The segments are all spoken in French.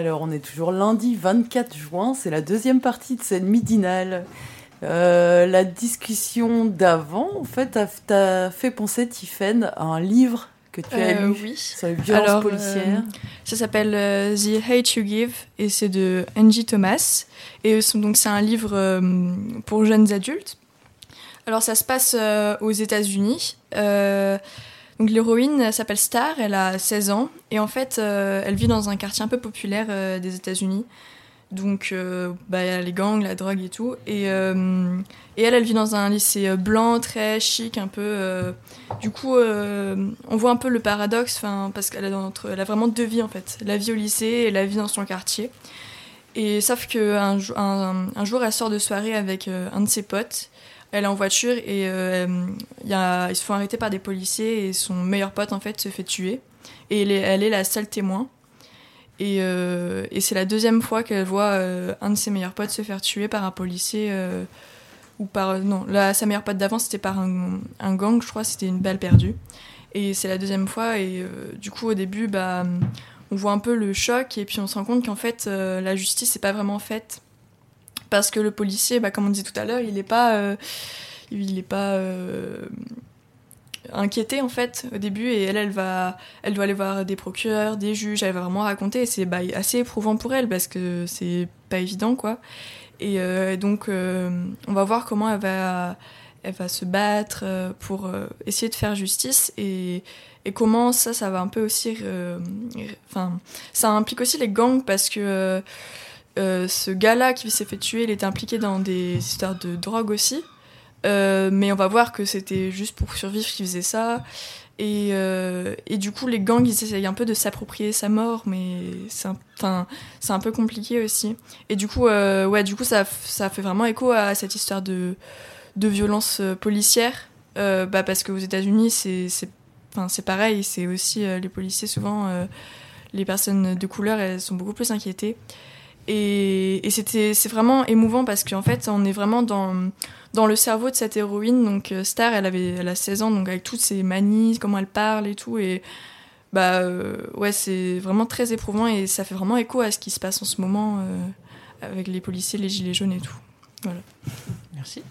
Alors, on est toujours lundi 24 juin, c'est la deuxième partie de cette midinale. Euh, la discussion d'avant, en fait, t'as fait penser, Tiffen, à un livre que tu as Euh, lu oui. sur les violences Alors, policières. euh, ça s'appelle The Hate You Give et c'est de Angie Thomas. Et donc c'est un livre pour jeunes adultes. Alors ça se passe aux États-Unis. Donc l'héroïne elle s'appelle Star, elle a 16 ans et en fait euh, elle vit dans un quartier un peu populaire euh, des États-Unis. Donc euh, bah, y a les gangs, la drogue et tout. Et, euh, elle, elle vit dans un lycée blanc, très chic, un peu. du coup, on voit un peu le paradoxe, parce qu'elle a, vraiment deux vies en fait, la vie au lycée et la vie dans son quartier. Et sauf qu'un un, jour, elle sort de soirée avec un de ses potes. Elle est en voiture et euh, ils se font arrêter par des policiers et son meilleur pote en fait se fait tuer. Et elle est, la seule témoin. Et, euh, et c'est la deuxième fois qu'elle voit euh, un de ses meilleurs potes se faire tuer par un policier. euh, ou par. Non, là, sa meilleure pote d'avant, c'était par un, gang, je crois, c'était une balle perdue. Et c'est la deuxième fois, et du coup, au début, bah, on voit un peu le choc, et puis on se rend compte qu'en fait, la justice n'est pas vraiment faite. Parce que le policier, bah, comme on disait tout à l'heure, il n'est pas. euh, il est pas. euh, inquiété en fait au début et elle elle va elle doit aller voir des procureurs des juges elle va vraiment raconter c'est bah, assez éprouvant pour elle parce que c'est pas évident quoi et euh, donc on va voir comment elle va elle va se battre pour essayer de faire justice et, et comment ça ça va un peu aussi enfin ça implique aussi les gangs parce que euh, ce gars-là qui s'est fait tuer il était impliqué dans des histoires de drogue aussi euh, mais on va voir que c'était juste pour survivre qu'il faisait ça. Et, euh, et du coup, les gangs, ils essayent un peu de s'approprier sa mort, mais c'est un, un peu compliqué aussi. Et du coup, ouais, du coup ça, ça fait vraiment écho à cette histoire de, de violence policière. Bah, parce qu'aux États-Unis, c'est, pareil, c'est aussi les policiers, souvent, les personnes de couleur, elles sont beaucoup plus inquiétées. Et, et c'était, c'est vraiment émouvant parce qu'en fait, on est vraiment dans, dans le cerveau de cette héroïne. Donc, euh, Star, elle, avait, elle a 16 ans, donc avec toutes ses manies, comment elle parle et tout. Et bah, euh, ouais, c'est vraiment très éprouvant et ça fait vraiment écho à ce qui se passe en ce moment euh, avec les policiers, les gilets jaunes et tout. Voilà. Merci.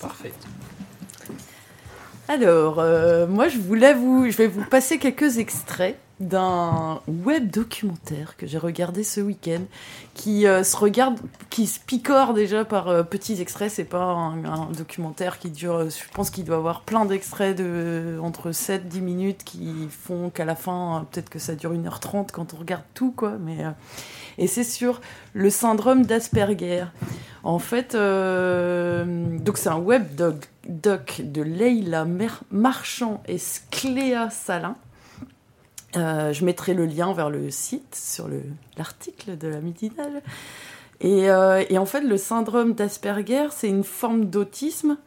Parfait. Alors, euh, moi, je voulais vous, je vais vous passer quelques extraits d'un web documentaire que j'ai regardé ce week-end, qui euh, se regarde, qui se picore déjà par euh, petits extraits. C'est pas un, documentaire qui dure, euh, je pense qu'il doit avoir plein d'extraits de entre 7-10 minutes qui font qu'à la fin, peut-être que ça dure 1h30 quand on regarde tout, quoi. Mais et c'est sur le syndrome d'Asperger. En fait, donc c'est un web doc, de Leila Marchand et Scléa Salin. Euh, je mettrai le lien vers le site sur le- l'article de la midinale. Et, euh, et en fait, le syndrome d'Asperger, c'est une forme d'autisme.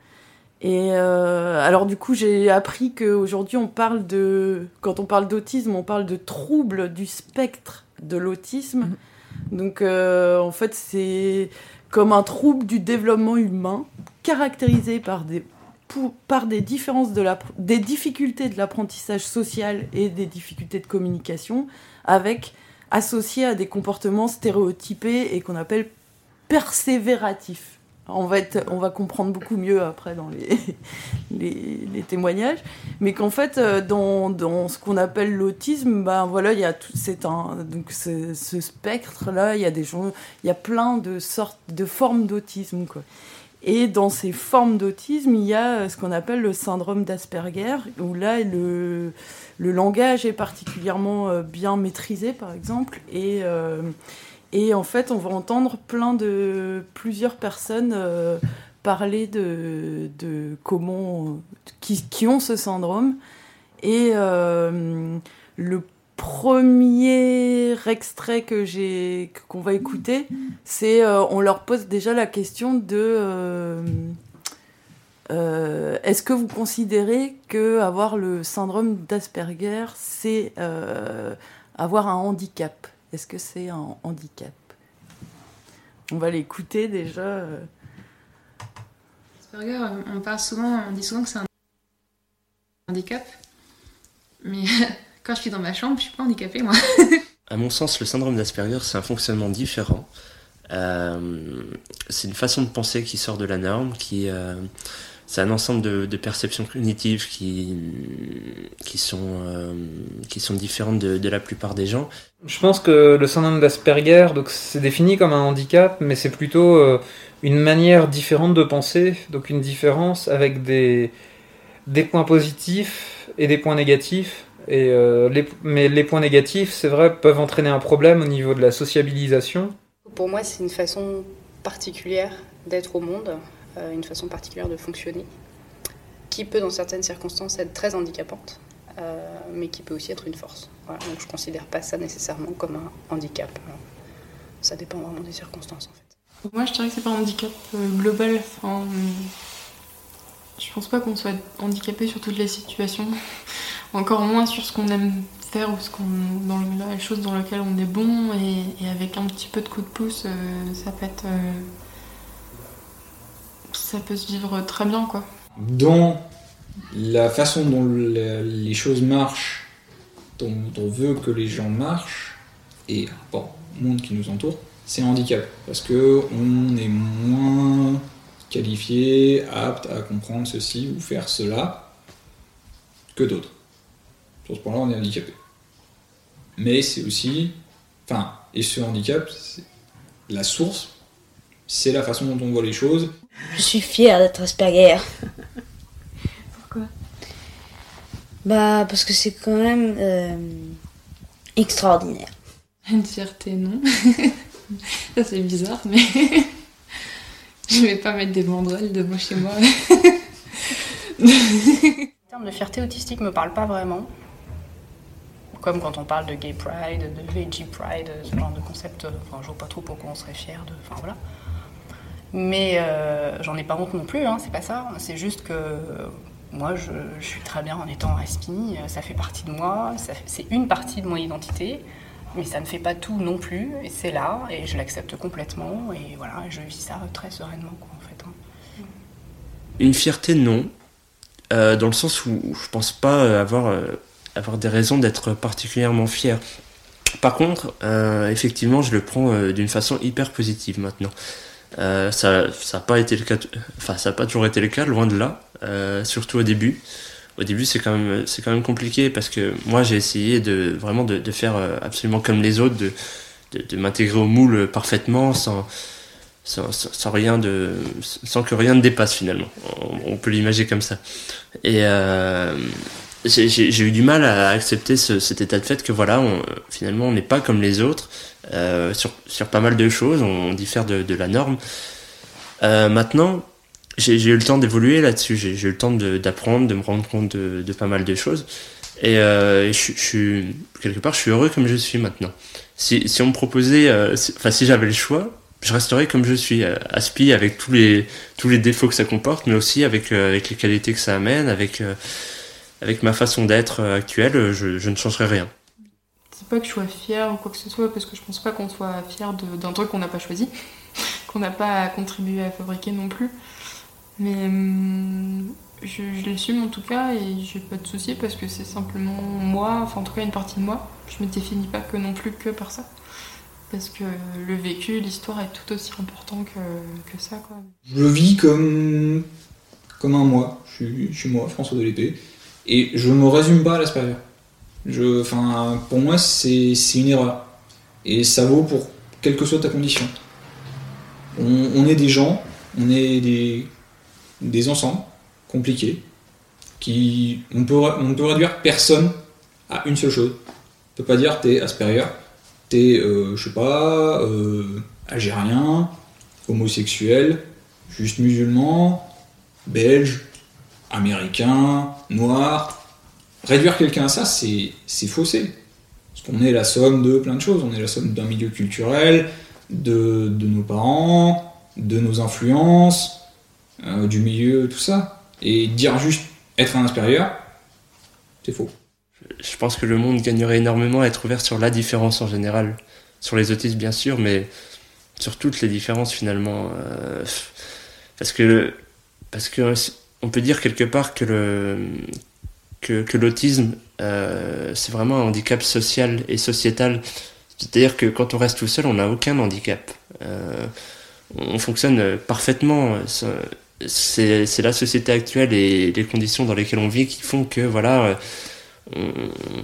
Et euh, alors du coup, j'ai appris qu'aujourd'hui, on parle de, quand on parle d'autisme, on parle de trouble du spectre de l'autisme. Donc euh, en fait, c'est comme un trouble du développement humain caractérisé par des, par des différences de la, des difficultés de l'apprentissage social et des difficultés de communication, avec associés à des comportements stéréotypés et qu'on appelle persévératifs. Va, être, on va comprendre beaucoup mieux après dans les, les, témoignages, mais qu'en fait, euh, dans, dans ce qu'on appelle l'autisme, ben voilà, il y a tout, c'est un, donc ce, spectre-là, il y a des gens, il y a plein de sortes, de formes d'autisme. Et dans ces formes d'autisme, il y a euh, ce qu'on appelle le syndrome d'Asperger, où là, le, le langage est particulièrement euh, bien maîtrisé, par exemple, et, euh, Et en fait, on va entendre plein de plusieurs personnes parler de, de comment qui, qui, ont ce syndrome. Et le premier extrait que j'ai qu'on va écouter, c'est euh, on leur pose déjà la question de euh, euh, est-ce que vous considérez que avoir le syndrome d'Asperger c'est avoir un handicap? Est-ce que c'est un handicap? On va l'écouter déjà. Asperger, on parle souvent, on dit souvent que c'est un handicap, mais quand je suis dans ma chambre, je suis pas handicapée moi. À mon sens, le syndrome d'Asperger, c'est un fonctionnement différent. Euh, c'est une façon de penser qui sort de la norme, qui, euh, c'est un ensemble de, de perceptions cognitives qui, qui, sont, euh, qui sont différentes de, de la plupart des gens. Je pense que le syndrome d'Asperger, donc c'est défini comme un handicap, mais c'est plutôt euh, une manière différente de penser, donc une différence avec des, des points positifs et des points négatifs. Et, euh, les, mais les points négatifs, c'est vrai, peuvent entraîner un problème au niveau de la sociabilisation. Pour moi, c'est une façon particulière d'être au monde, euh, une façon particulière de fonctionner, qui peut dans certaines circonstances être très handicapante, euh, mais qui peut aussi être une force. Voilà, donc je ne considère pas ça nécessairement comme un handicap. Ça dépend vraiment des circonstances en fait. Moi, je dirais que c'est pas un handicap euh, global. Enfin, je pense pas qu'on soit handicapé sur toutes les situations. Encore moins sur ce qu'on aime faire ou ce qu'on, dans la chose dans laquelle on est bon. Et, avec un petit peu de coup de pouce, euh, ça peut être. euh, ça peut se vivre très bien, quoi. dans la façon dont les choses marchent, dont on veut que les gens marchent, et au monde qui nous entoure, c'est handicap. Parce que on est moins qualifié, apte à comprendre ceci ou faire cela que d'autres. Sur ce point-là, on est handicapé. Mais c'est aussi. Enfin, et ce handicap, c'est- la source, c'est la façon dont on voit les choses. Je suis fière d'être Asperger. Pourquoi? Bah, parce que c'est quand même euh, extraordinaire. Une fierté, non. ça, c'est bizarre, mais. je vais pas mettre des banderoles devant chez moi. Le terme de fierté autistique me parle pas vraiment. Comme quand on parle de gay pride, de veggie pride, ce genre de concept. Enfin, je vois pas trop pourquoi on serait fier de. Enfin voilà. Mais euh, j'en ai pas honte non plus, hein, c'est pas ça. C'est juste que euh, moi, je, suis très bien en étant aspi, ça fait partie de moi, c'est une partie de mon identité, mais ça ne fait pas tout non plus, et c'est là, et je l'accepte complètement, et voilà, je vis ça très sereinement, quoi, en fait. hein. Une fierté, non. Euh, dans le sens où où je pense pas euh, avoir, euh, avoir des raisons d'être particulièrement fier. Par contre, euh, effectivement, je le prends euh, d'une façon hyper positive maintenant. Euh, ça ça a pas été le cas, enfin ça a pas toujours été le cas, loin de là. euh, surtout au début. Au début, c'est quand même c'est quand même compliqué parce que moi j'ai essayé de vraiment de, de faire euh, absolument comme les autres, de de, de m'intégrer au moule parfaitement sans sans, sans- sans rien de sans que rien ne dépasse finalement on, on peut l'imaginer comme ça et euh, j'ai eu du mal à accepter ce- cet état de fait que voilà on, finalement on n'est pas comme les autres euh, sur, sur pas mal de choses on diffère de, de la norme. Euh, maintenant j'ai eu le temps d'évoluer là-dessus j'ai eu le temps d'apprendre de, me rendre compte de, de pas mal de choses. Et euh, je, suis quelque part je suis heureux comme je suis maintenant. Si, si on me proposait euh, enfin si j'avais le choix je resterai comme je suis, euh, aspi avec tous les tous les défauts que ça comporte, mais aussi avec euh, avec les qualités que ça amène, avec euh, avec ma façon d'être euh, actuelle, euh, je, je ne changerai rien. C'est pas que je sois fière ou quoi que ce soit, parce que je pense pas qu'on soit fier de- d'un truc qu'on n'a pas choisi, qu'on n'a pas contribué à fabriquer non plus. Mais hum, je, je l'assume en tout cas et j'ai pas de soucis parce que c'est simplement moi, enfin en tout cas une partie de moi. Je me définis pas que non plus que par ça. Parce que le vécu, l'histoire est tout aussi important que, que ça quoi. Je le vis comme, comme un moi. Je suis, je suis moi, François de l'Épée. Et je me résume pas à l'Asperger. Je, enfin, pour moi, c'est une erreur. Et ça vaut pour quelle que soit ta condition. On, on est des gens, on est des, des ensembles compliqués. Qui, on, peut, on peut réduire personne à une seule chose. On peut pas dire t'es Asperger, t'es, euh, je sais pas, euh, algérien, homosexuel, juste musulman, belge, américain, noir. Réduire quelqu'un à ça, c'est faussé. Parce qu'on est la somme de plein de choses. On est la somme d'un milieu culturel, de, de nos parents, de nos influences, euh, du milieu, tout ça. Et dire juste être un Asperger, c'est faux. Je pense que le monde gagnerait énormément à être ouvert sur la différence en général. Sur les autistes, bien sûr, mais sur toutes les différences finalement. Euh, parce que, parce que on peut dire quelque part que le que, que l'autisme euh, c'est vraiment un handicap social et sociétal. C'est-à-dire que quand on reste tout seul, on n'a aucun handicap. Euh, on fonctionne parfaitement. C'est la société actuelle et les conditions dans lesquelles on vit qui font que voilà on,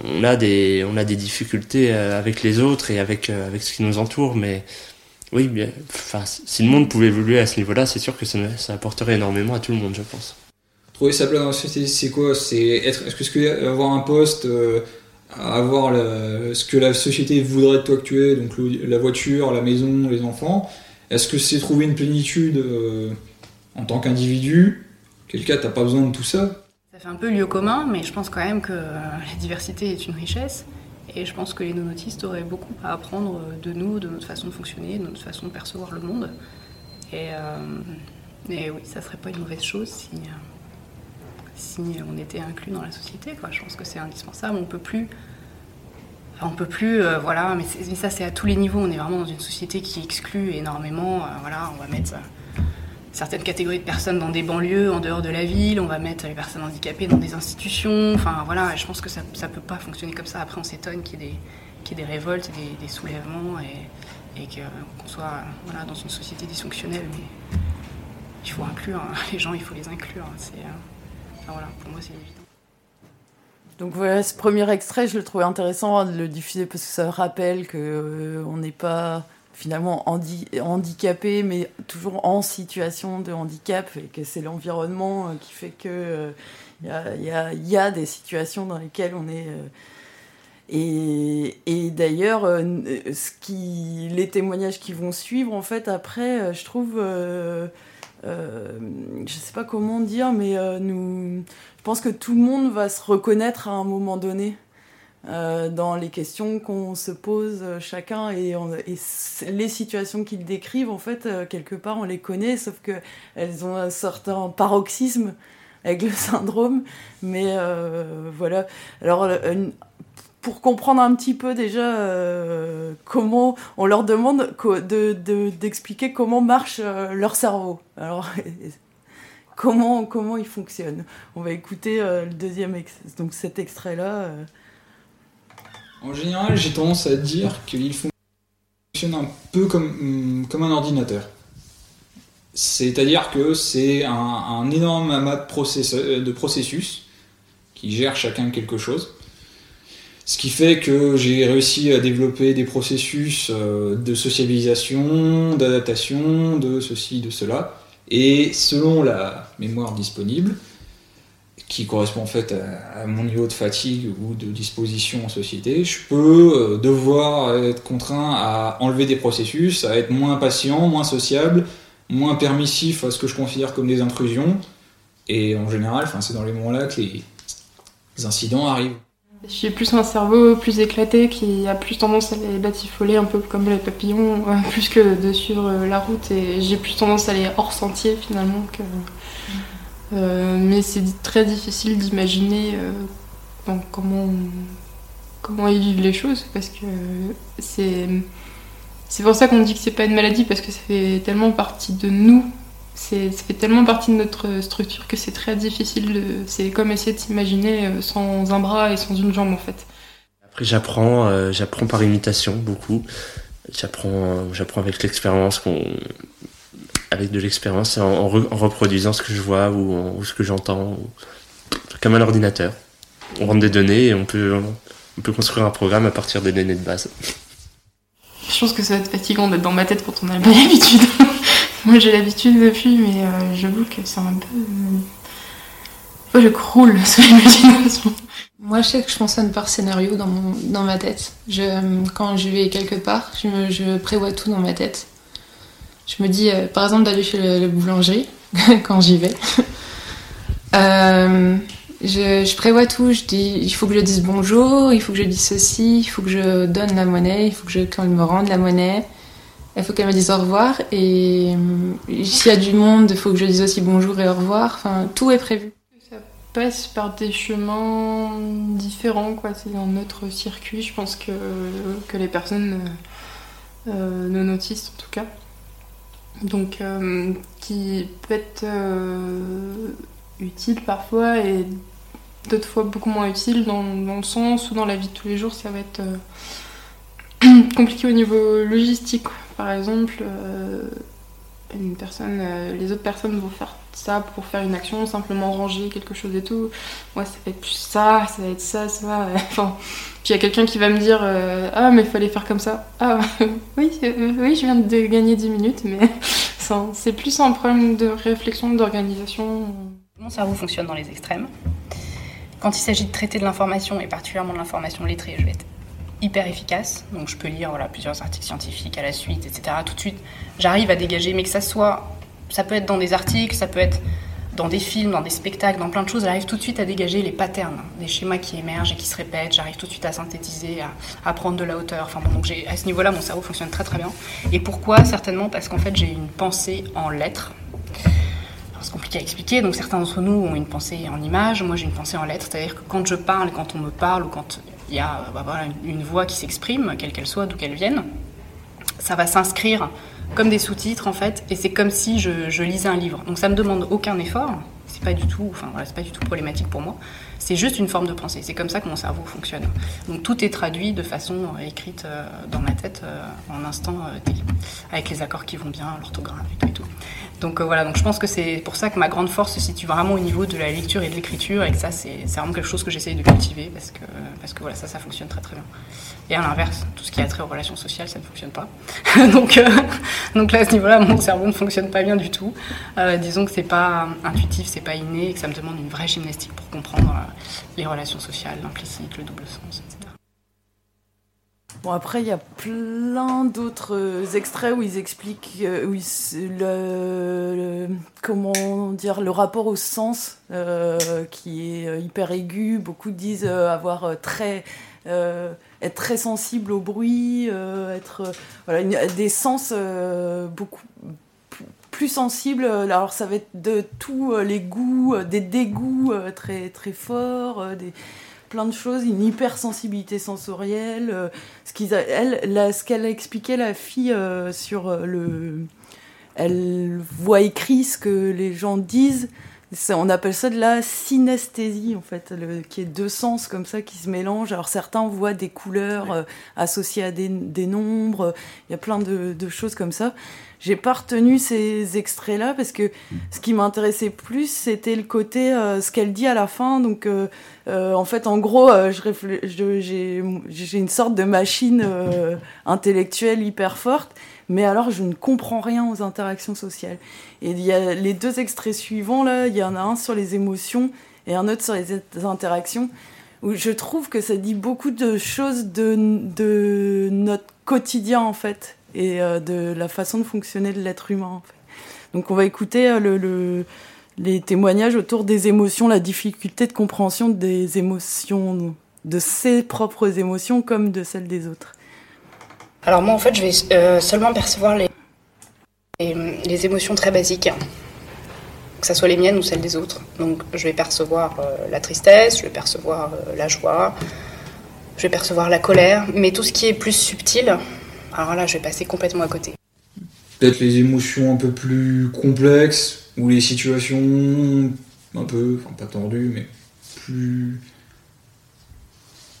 on a des on a des difficultés euh, avec les autres et avec euh, avec ce qui nous entoure mais oui bien enfin si le monde pouvait évoluer à ce niveau-là c'est sûr que ça, ça apporterait énormément à tout le monde je pense Trouver sa place dans la société, c'est quoi C'est être, est-ce que avoir un poste, euh, avoir ce que la société voudrait de toi que tu es, donc la voiture, la maison, les enfants Est-ce que c'est trouver une plénitude euh, en tant qu'individu Quel cas, t'as pas besoin de tout ça Ça fait un peu lieu commun, mais je pense quand même que euh, la diversité est une richesse. Et je pense que les non-autistes auraient beaucoup à apprendre de nous, de notre façon de fonctionner, de notre façon de percevoir le monde. Et, oui, ça serait pas une mauvaise chose si, si on était inclus dans la société. Quoi. Je pense que c'est indispensable. On peut plus. enfin, on peut plus, euh, voilà, mais, ça c'est à tous les niveaux. On est vraiment dans une société qui exclut énormément. euh, voilà, on va mettre euh, certaines catégories de personnes dans des banlieues, en dehors de la ville, on va mettre les personnes handicapées dans des institutions, enfin voilà, je pense que ça ne peut pas fonctionner comme ça. Après, on s'étonne qu'il y ait des, révoltes, des, soulèvements et, qu'on soit voilà, dans une société dysfonctionnelle, mais il faut inclure hein, les gens, il faut les inclure. hein, C'est, voilà, pour moi, c'est évident. Donc voilà, ce premier extrait, je le trouvais intéressant de le diffuser parce que ça rappelle que euh, on n'est pas finalement handi- handicapé, mais toujours en situation de handicap et que c'est l'environnement euh, qui fait que il y, a, y a- des situations dans lesquelles on est euh, et, d'ailleurs, euh, les témoignages qui vont suivre, en fait, après, euh, je trouve, euh, euh, je sais pas comment dire, mais euh, nous, je pense que tout le monde va se reconnaître à un moment donné euh, dans les questions qu'on se pose euh, chacun et, les situations qu'ils décrivent, en fait, quelque part, on les connaît, sauf que elles ont un certain paroxysme avec le syndrome, mais voilà. Alors, une- pour comprendre un petit peu déjà euh, comment on leur demande co- de- d'expliquer comment marche euh, leur cerveau. Alors comment comment il fonctionne. On va écouter euh, le deuxième ex donc cet extrait là. En général, j'ai tendance à dire qu'il fonctionne un peu comme, hum, comme un ordinateur. C'est-à-dire que c'est un, énorme amas de, de processus qui gèrent chacun quelque chose. Ce qui fait que j'ai réussi à développer des processus euh, de sociabilisation, d'adaptation, de ceci, de cela. Et selon la mémoire disponible, qui correspond en fait à, mon niveau de fatigue ou de disposition en société, je peux euh, devoir être contraint à enlever des processus, à être moins patient, moins sociable, moins permissif à ce que je considère comme des intrusions. Et en général, c'est dans les moments-là que les incidents arrivent. J'ai plus un cerveau plus éclaté qui a plus tendance à les batifoler un peu comme les papillons, euh, plus que de suivre euh, la route et j'ai plus tendance à aller hors sentier finalement que. Euh, mais c'est très difficile d'imaginer euh, bon, comment, comment ils vivent les choses parce que c'est. C'est pour ça qu'on dit que c'est pas une maladie parce que ça fait tellement partie de nous ça fait tellement partie de notre structure que c'est très difficile de. C'est comme essayer de s'imaginer euh, sans un bras et sans une jambe en fait. Après, j'apprends, euh, j'apprends par imitation beaucoup. J'apprends, j'apprends avec l'expérience, avec de l'expérience, en, en re- en reproduisant ce que je vois ou, en- ou ce que j'entends, ou- comme un ordinateur. On rentre des données et on peut, on peut construire un programme à partir des données de base. Je pense que ça va être fatigant d'être dans ma tête quand on n'a pas l'habitude. Moi j'ai l'habitude depuis, mais euh, j'avoue que c'est un peu. euh, je croule sur l'imagination. Moi, je sais que je fonctionne par scénario dans, dans ma tête. Je, quand je vais quelque part, je, prévois tout dans ma tête. Je me dis, euh, par exemple, d'aller chez la boulangerie, quand j'y vais. euh, je, je, prévois tout. Je dis, il faut que je dise bonjour, il faut que je dise ceci, il faut que je donne la monnaie, il faut que je, quand me rende la monnaie, il faut qu'elle me dise au revoir. Et euh, s'il y a du monde, il faut que je dise aussi bonjour et au revoir. Enfin, tout est prévu. Ça passe par des chemins différents, quoi. C'est un autre circuit, je pense que, que les personnes euh, non autistes, en tout cas. Donc, euh, qui peut être euh, utile parfois et d'autres fois beaucoup moins utile dans, dans, le sens où dans la vie de tous les jours, ça va être euh, compliqué au niveau logistique. Par exemple, euh, une personne, euh, les autres personnes vont faire ça pour faire une action, simplement ranger quelque chose et tout. Moi, ça va être plus ça, ça va être ça, ça. Enfin, puis il y a quelqu'un qui va me dire euh, Ah, mais il fallait faire comme ça. Ah, oui, oui, je viens de gagner 10 minutes, mais c'est plus un problème de réflexion, d'organisation. Mon cerveau fonctionne dans les extrêmes. Quand il s'agit de traiter de l'information, et particulièrement de l'information lettrée, je vais être hyper efficace. Donc je peux lire voilà, plusieurs articles scientifiques à la suite, etc. Tout de suite, j'arrive à dégager, mais que ça soit. Ça peut être dans des articles, ça peut être dans des films, dans des spectacles, dans plein de choses. J'arrive tout de suite à dégager les patterns, les schémas qui émergent et qui se répètent. J'arrive tout de suite à synthétiser, à, prendre de la hauteur. Enfin bon, donc à ce niveau-là, mon cerveau fonctionne très très bien. Et pourquoi? Certainement parce qu'en fait, j'ai une pensée en lettres. C'est compliqué à expliquer, donc certains d'entre nous ont une pensée en images, moi j'ai une pensée en lettres, c'est-à-dire que quand je parle, quand on me parle, ou quand il y a bah, voilà, une, voix qui s'exprime, quelle qu'elle soit, d'où qu'elle vienne, ça va s'inscrire comme des sous-titres en fait, et c'est comme si je, lisais un livre. Donc ça me demande aucun effort, c'est pas du tout, enfin c'est pas du tout problématique pour moi. C'est juste une forme de pensée. C'est comme ça que mon cerveau fonctionne. Donc tout est traduit de façon euh, écrite euh, dans ma tête euh, en instant T, avec les accords qui vont bien, l'orthographe et tout. Donc voilà, donc je pense que c'est pour ça que ma grande force se situe vraiment au niveau de la lecture et de l'écriture, et que ça c'est vraiment quelque chose que j'essaye de cultiver parce que parce que voilà ça ça fonctionne très très bien. Et à l'inverse, tout ce qui a trait aux relations sociales, ça ne fonctionne pas. donc, euh, donc là, à ce niveau-là, mon cerveau ne fonctionne pas bien du tout. Euh, disons que c'est pas intuitif, c'est pas inné, et que ça me demande une vraie gymnastique pour comprendre euh, les relations sociales, l'implicite, le double sens, etc. Bon, après, il y a plein d'autres extraits où ils expliquent euh, où ils, le, comment dire, le rapport au sens euh, qui est hyper aigu. Beaucoup disent avoir très euh, être très sensible au bruit, euh, être euh, voilà, des sens euh, beaucoup plus sensibles. Alors ça va être de tous les goûts, des dégoûts très très forts, des plein de choses, une hypersensibilité sensorielle. ce qu'ils elle, la, ce qu'elle a expliqué la fille sur le, elle voit écrit ce que les gens disent on appelle ça de la synesthésie en fait, le, qui est deux sens comme ça qui se mélangent. Alors certains voient des couleurs euh, associées à des, des nombres, il y a plein de, de choses comme ça. J'ai pas retenu ces extraits-là parce que ce qui m'intéressait plus, c'était le côté euh, ce qu'elle dit à la fin. Donc, euh, euh, en fait, en gros, j'ai une sorte de machine intellectuelle hyper forte, mais alors je ne comprends rien aux interactions sociales. Et il y a les deux extraits suivants là, il y en a un sur les émotions et un autre sur les interactions où je trouve que ça dit beaucoup de choses de, notre quotidien en fait et euh, de la façon de fonctionner de l'être humain. Donc on va écouter euh, le, le, les témoignages autour des émotions, la difficulté de compréhension des émotions, de ses propres émotions comme de celles des autres. Alors moi en fait je vais euh, seulement percevoir les, les, émotions très basiques, que ce soit les miennes ou celles des autres. Donc je vais percevoir euh, la tristesse, je vais percevoir euh, la joie, je vais percevoir la colère, mais tout ce qui est plus subtil, alors là, je vais passer complètement à côté. Peut-être les émotions un peu plus complexes, ou les situations un peu, enfin pas tendues, mais plus,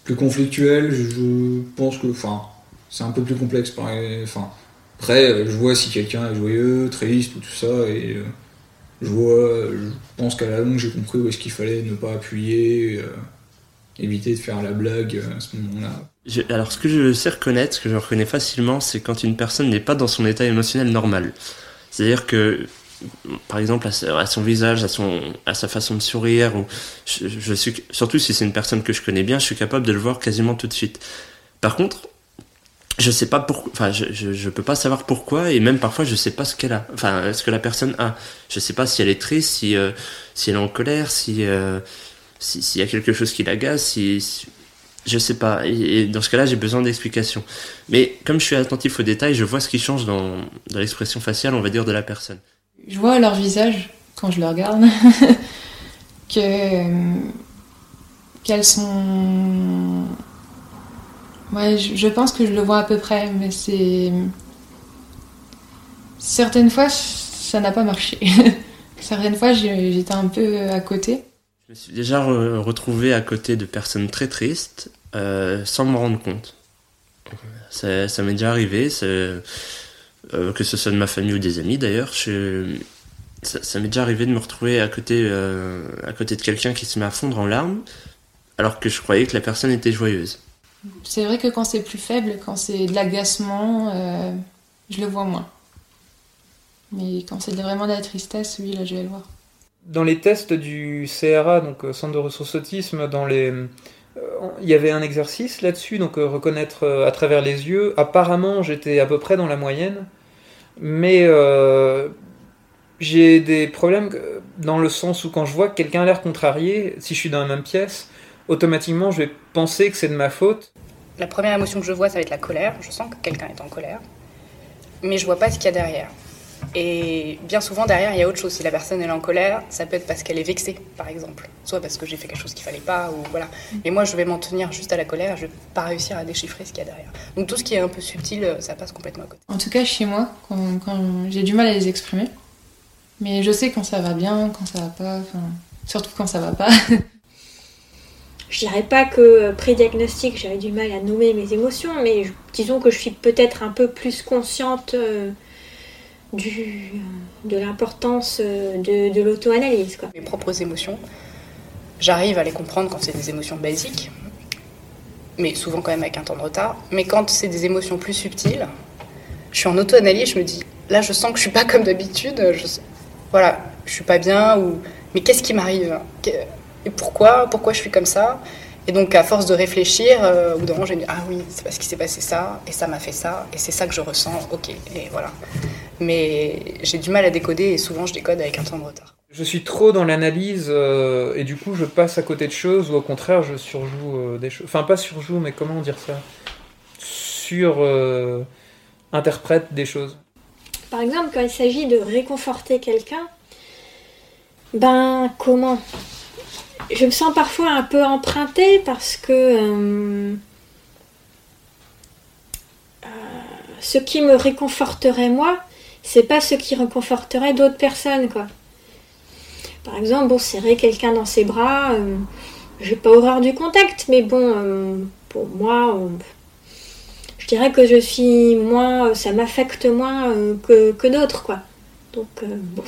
plus conflictuelles. Je pense que, enfin, c'est un peu plus complexe. Enfin, après, je vois si quelqu'un est joyeux, triste ou tout ça, et euh, je vois, je pense qu'à la longue, j'ai compris où est-ce qu'il fallait ne pas appuyer. Euh, éviter de faire la blague à ce moment-là. Alors, ce que je sais reconnaître, ce que je reconnais facilement, c'est quand une personne n'est pas dans son état émotionnel normal. C'est-à-dire que par exemple à, son visage, à son, à sa façon de sourire, ou je suis, surtout si c'est une personne que je connais bien, je suis capable de le voir quasiment tout de suite. Par contre, je sais pas pourquoi, enfin, je, je, je, peux pas savoir pourquoi, et même parfois je sais pas ce qu'elle a, enfin, ce que la personne a. Je sais pas si elle est triste, si, euh, si elle est en colère, si, euh, s'il y a quelque chose qui l'agace, si, si, je sais pas. Et, dans ce cas-là, j'ai besoin d'explications. Mais comme je suis attentif aux détails, je vois ce qui change dans, dans l'expression faciale, on va dire, de la personne. Je vois leur visage quand je le regarde que qu'elles sont Ouais, je, pense que je le vois à peu près, mais c'est. Certaines fois, ça n'a pas marché. Certaines fois, j'étais un peu à côté. Je me suis déjà re retrouvé à côté de personnes très tristes euh, sans me rendre compte. Ça, m'est déjà arrivé, euh, que ce soit de ma famille ou des amis d'ailleurs. Ça, ça m'est déjà arrivé de me retrouver à côté, euh, à côté de quelqu'un qui se met à fondre en larmes, alors que je croyais que la personne était joyeuse. C'est vrai que quand c'est plus faible, quand c'est de l'agacement, euh, je le vois moins. Mais quand c'est vraiment de la tristesse, oui, là, je vais le voir. Dans les tests du CRA, donc euh, Centre de ressources autisme, dans les, euh, il y avait un exercice là-dessus, donc reconnaître à travers les yeux. Apparemment, j'étais à peu près dans la moyenne, mais j'ai des problèmes dans le sens où quand je vois que quelqu'un a l'air contrarié, si je suis dans la même pièce, automatiquement, je vais penser que c'est de ma faute. La première émotion que je vois, ça va être la colère. Je sens que quelqu'un est en colère. Mais je vois pas ce qu'il y a derrière. Et bien souvent, derrière, il y a autre chose. Si la personne est en colère, ça peut être parce qu'elle est vexée, par exemple. Soit parce que j'ai fait quelque chose qu'il fallait pas, ou voilà. Et moi, je vais m'en tenir juste à la colère. Je vais pas réussir à déchiffrer ce qu'il y a derrière. Donc tout ce qui est un peu subtil, ça passe complètement à côté. En tout cas, chez moi, quand, quand j'ai du mal à les exprimer. Mais je sais quand ça va bien, quand ça va pas. Enfin, surtout quand ça va pas. je dirais pas que pré-diagnostic, j'avais du mal à nommer mes émotions, mais disons que je suis peut-être un peu plus consciente euh, du, de l'importance de, de l'auto-analyse. Mes propres émotions, j'arrive à les comprendre quand c'est des émotions basiques, mais souvent quand même avec un temps de retard. Mais quand c'est des émotions plus subtiles, je suis en auto-analyse, je me dis, là je sens que je suis pas comme d'habitude, je, voilà, je suis pas bien, ou mais qu'est-ce qui m'arrive? Et pourquoi, pourquoi je suis comme ça? Et donc, à force de réfléchir, euh, au bout d'un moment, j'ai dit Ah oui, c'est parce qu'il s'est passé ça, et ça m'a fait ça, et c'est ça que je ressens, ok, et voilà. Mais j'ai du mal à décoder, et souvent je décode avec un temps de retard. Je suis trop dans l'analyse, euh, et du coup, je passe à côté de choses, ou au contraire, je surjoue euh, des choses. Enfin, pas surjoue, mais comment dire ça? Sur. euh, interprète des choses. Par exemple, quand il s'agit de réconforter quelqu'un, ben, comment? Je me sens parfois un peu empruntée parce que euh, euh, ce qui me réconforterait moi, c'est pas ce qui réconforterait d'autres personnes, quoi. Par exemple, bon, serrer quelqu'un dans ses bras, euh, j'ai pas horreur du contact, mais bon, pour moi, je dirais que je suis moins, ça m'affecte moins que, d'autres, quoi. Donc, bon,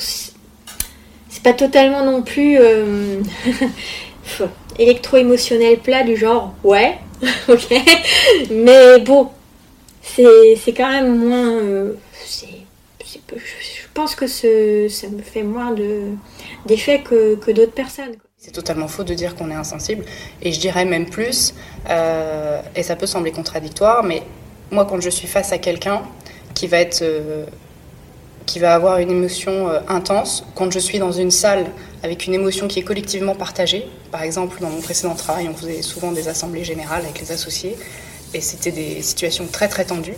c'est pas totalement non plus euh, électro-émotionnel plat du genre ouais, ok, mais bon, c'est quand même moins. Euh, je pense que ce, ça me fait moins d'effet que, que d'autres personnes. C'est totalement faux de dire qu'on est insensible, et je dirais même plus, euh, et ça peut sembler contradictoire, mais moi quand je suis face à quelqu'un qui va être qui va avoir une émotion euh, intense. Quand je suis dans une salle avec une émotion qui est collectivement partagée, par exemple dans mon précédent travail, on faisait souvent des assemblées générales avec les associés, et c'était des situations très très tendues.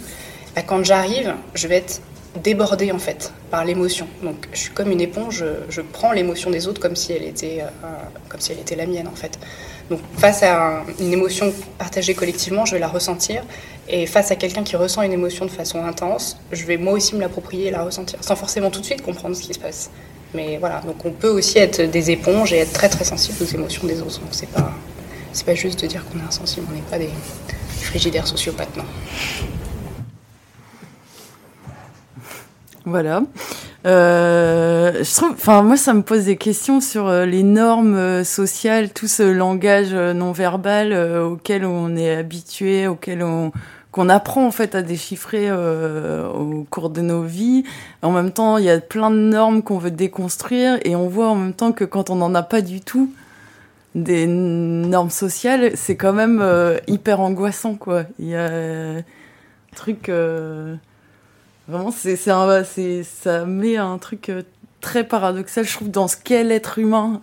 Bah, quand j'arrive, je vais être débordée en fait par l'émotion. Donc je suis comme une éponge, je, prends l'émotion des autres comme si elle était, euh, comme si elle était la mienne en fait. Donc face à un, une émotion partagée collectivement, je vais la ressentir. Et face à quelqu'un qui ressent une émotion de façon intense, je vais moi aussi me l'approprier et la ressentir, sans forcément tout de suite comprendre ce qui se passe. Mais voilà, donc on peut aussi être des éponges et être très très sensible aux émotions des autres. Donc c'est pas, c'est pas juste de dire qu'on est insensible, on n'est pas des frigidaires sociopathes, non. Voilà. Euh, je trouve, enfin moi ça me pose des questions sur euh, les normes euh, sociales, tout ce langage non verbal auquel on est habitué, auquel on qu'on apprend en fait à déchiffrer euh, au cours de nos vies. En même temps, il y a plein de normes qu'on veut déconstruire et on voit en même temps que quand on n'en a pas du tout des normes sociales, c'est quand même euh, hyper angoissant quoi. Il y un truc euh, vraiment c'est ça met un truc très paradoxal je trouve dans ce qu'est l'être humain.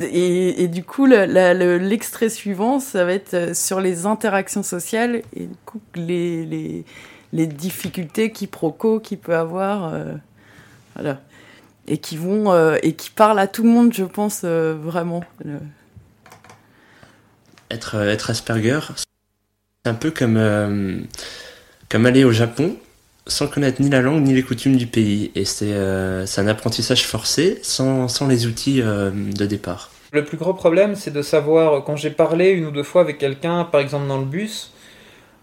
Et, du coup, l'extrait suivant, ça va être euh, sur les interactions sociales et du coup, les, les, les difficultés quiproquos qu'il peut avoir. euh, voilà. Et qui vont euh, et qui parlent à tout le monde, je pense, vraiment. Être, être Asperger, c'est un peu comme, comme aller au Japon sans connaître ni la langue ni les coutumes du pays. Et c'est euh, un apprentissage forcé sans, sans les outils euh, de départ. Le plus gros problème, c'est de savoir, quand j'ai parlé une ou deux fois avec quelqu'un, par exemple dans le bus,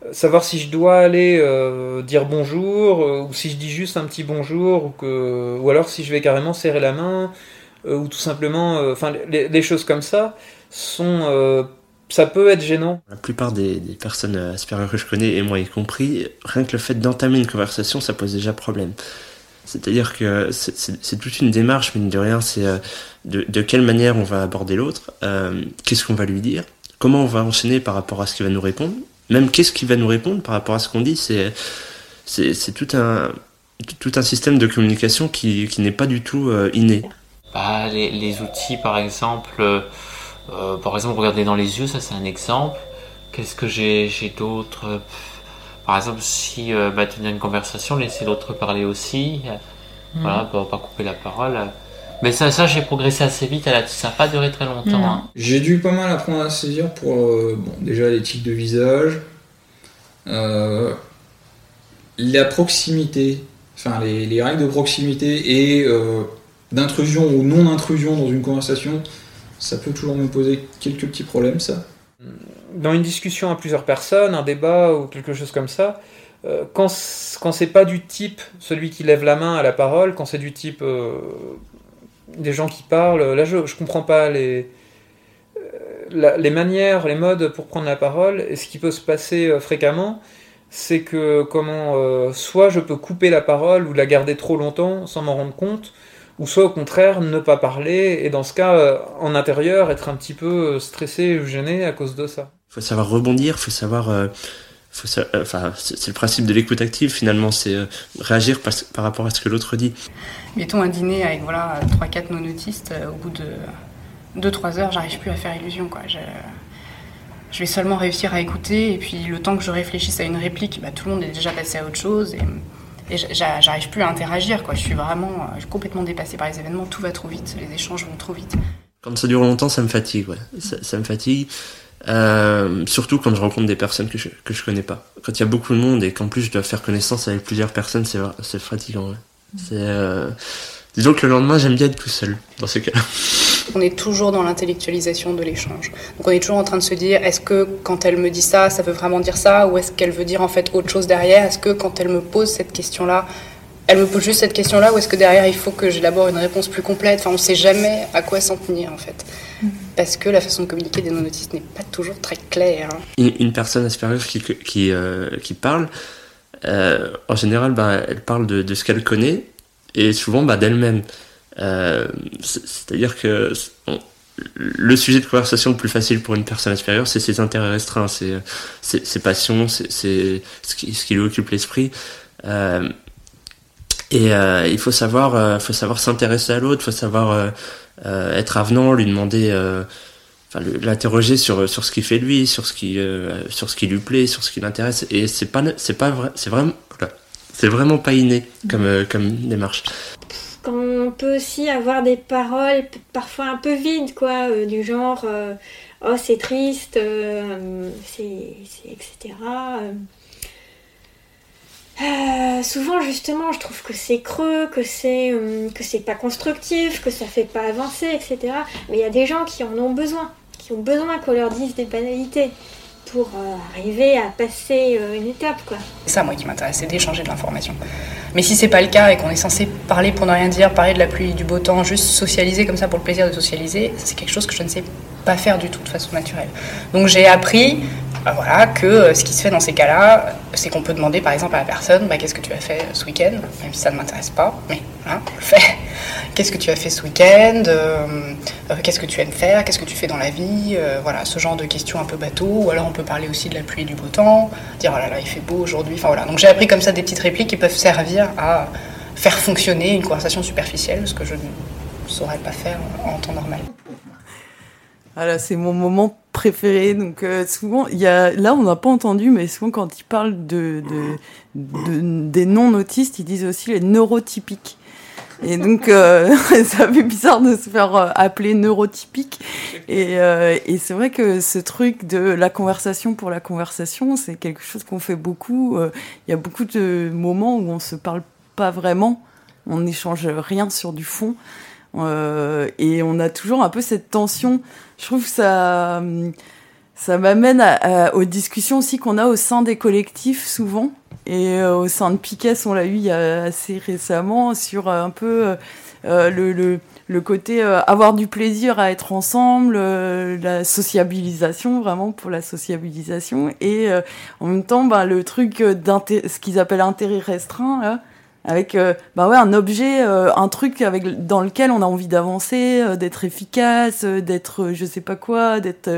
euh, savoir si je dois aller euh, dire bonjour, euh, ou si je dis juste un petit bonjour, ou, que, ou alors si je vais carrément serrer la main, euh, ou tout simplement, euh, enfin, les, choses comme ça sont, euh, ça peut être gênant. La plupart des, des personnes euh, Asperger que je connais, et moi y compris, rien que le fait d'entamer une conversation, ça pose déjà problème. C'est-à-dire que c'est- toute une démarche, mine de rien, c'est euh, de, de quelle manière on va aborder l'autre, euh, qu'est-ce qu'on va lui dire, comment on va enchaîner par rapport à ce qu'il va nous répondre, même qu'est-ce qu'il va nous répondre par rapport à ce qu'on dit, c'est tout un tout un système de communication qui, qui n'est pas du tout euh, inné. Bah, les, les outils, par exemple, euh, par exemple, regarder dans les yeux, ça c'est un exemple. Qu'est-ce que j'ai euh, Par exemple, si euh, bah, tenir une conversation, laisser l'autre parler aussi. Mhm. Voilà, pas, pas couper la parole. Mais ça, ça j'ai progressé assez vite. Elle a- ça n'a pas duré très longtemps. Hein. J'ai dû pas mal apprendre à saisir pour euh, bon, déjà les tics de visage, euh, la proximité, enfin les, les règles de proximité et euh, d'intrusion ou non intrusion dans une conversation, ça peut toujours me poser quelques petits problèmes ça. dans une discussion à plusieurs personnes, un débat ou quelque chose comme ça, euh, quand, c'est pas du type celui qui lève la main à la parole, quand c'est du type euh, des gens qui parlent, là je, je comprends pas les, euh, les manières, les modes pour prendre la parole. Et ce qui peut se passer fréquemment, c'est que comment soit je peux couper la parole ou la garder trop longtemps sans m'en rendre compte, ou soit au contraire ne pas parler et dans ce cas euh, en intérieur être un petit peu euh, stressé ou gêné à cause de ça. faut savoir rebondir, faut savoir, euh, faut sa- euh, enfin, c'est le principe de l'écoute active finalement, c'est euh, réagir par, par rapport à ce que l'autre dit. Mettons un dîner avec voilà 3-4 non-autistes, euh, au bout de 2-3 heures, j'arrive plus à faire illusion. Quoi. Je, je vais seulement réussir à écouter, et puis le temps que je réfléchisse à une réplique, bah, tout le monde est déjà passé à autre chose, et, et j'a- j'arrive plus à interagir. Quoi. Je suis vraiment euh, complètement dépassée par les événements, tout va trop vite, les échanges vont trop vite. Quand ça dure longtemps, ça me fatigue, ouais. Ça, ça me fatigue. Euh, surtout quand je rencontre des personnes que je, que je connais pas. Quand il y a beaucoup de monde et qu'en plus je dois faire connaissance avec plusieurs personnes, c'est c'est fatigant. ouais. C'est euh... disons que le lendemain j'aime bien être tout seul dans ces cas-là. On est toujours dans l'intellectualisation de l'échange. Donc on est toujours en train de se dire, est-ce que quand elle me dit ça, ça veut vraiment dire ça, ou est-ce qu'elle veut dire en fait autre chose derrière? Est-ce que quand elle me pose cette question-là, elle me pose juste cette question-là, ou est-ce que derrière il faut que j'élabore une réponse plus complète? Enfin, on ne sait jamais à quoi s'en tenir en fait. Parce que la façon de communiquer des non-autistes n'est pas toujours très claire. hein. Une, une personne Asperger qui, qui, euh, qui parle, euh, en général, bah, elle parle de, de ce qu'elle connaît et souvent bah, d'elle-même. Euh, c'est- C'est-à-dire que on- le sujet de conversation le plus facile pour une personne Asperger, c'est ses intérêts restreints, c'est ses, ses passions, c'est ce qui, ce qui lui occupe l'esprit. Euh, et euh, il faut savoir, euh, faut savoir s'intéresser à l'autre, faut savoir euh, euh, être avenant, lui demander, euh, enfin l'interroger sur sur ce qu'il fait lui, sur ce qui euh, sur ce qui lui plaît, sur ce qui l'intéresse. Et c'est pas c'est pas vrai, c'est vraiment c'est vraiment pas inné comme euh, comme démarche. On peut aussi avoir des paroles parfois un peu vides, quoi, euh, du genre euh, oh c'est triste, euh, c'est, etc. souvent justement je trouve que c'est creux, que c'est euh, que c'est pas constructif, que ça fait pas avancer, etc. Mais il y a des gens qui en ont besoin, qui ont besoin qu'on leur dise des banalités euh, arriver à passer euh, une étape. C'est ça, moi, qui m'intéresse, c'est d'échanger de l'information. Mais si c'est pas le cas et qu'on est censé parler pour ne rien dire, parler de la pluie, du beau temps, juste socialiser comme ça pour le plaisir de socialiser, c'est quelque chose que je ne sais pas faire du tout de façon naturelle. Donc j'ai appris voilà, que euh, ce qui se fait dans ces cas-là, c'est qu'on peut demander par exemple à la personne bah, qu'est-ce que tu as fait ce week-end, même si ça ne m'intéresse pas, mais voilà, on le fait. Qu'est-ce que tu as fait ce week-end euh, euh, Qu'est-ce que tu aimes faire Qu'est-ce que tu fais dans la vie Voilà, ce genre de questions un peu bateau. Ou alors on peut parler aussi de la pluie et du beau temps, dire oh là là, il fait beau aujourd'hui. Enfin voilà. Donc j'ai appris comme ça des petites répliques qui peuvent servir à faire fonctionner une conversation superficielle, ce que je ne saurais pas faire en temps normal. Voilà, c'est mon moment préféré. Donc euh, souvent, il y a, là on n'a pas entendu, mais souvent quand ils parlent de, de, des non-autistes, ils disent aussi les neurotypiques. Et donc, euh, ça fait bizarre de se faire euh, appeler neurotypique. Et, et c'est vrai que ce truc de la conversation pour la conversation, c'est quelque chose qu'on fait beaucoup. Il y a beaucoup de moments où on se parle pas vraiment, on n'échange rien sur du fond. Et on a toujours un peu cette tension je trouve que ça, ça m'amène aux discussions aussi qu'on a au sein des collectifs souvent. Et euh, au sein de Piquet, on l'a eu assez récemment sur euh, un peu euh, le, côté avoir du plaisir à être ensemble, la sociabilisation, vraiment pour la sociabilisation. Et en même temps, bah, le truc, ce qu'ils appellent intérêt restreint, là, avec euh, bah ouais un objet euh, un truc avec dans lequel on a envie d'avancer euh, d'être efficace d'être je sais pas quoi d'être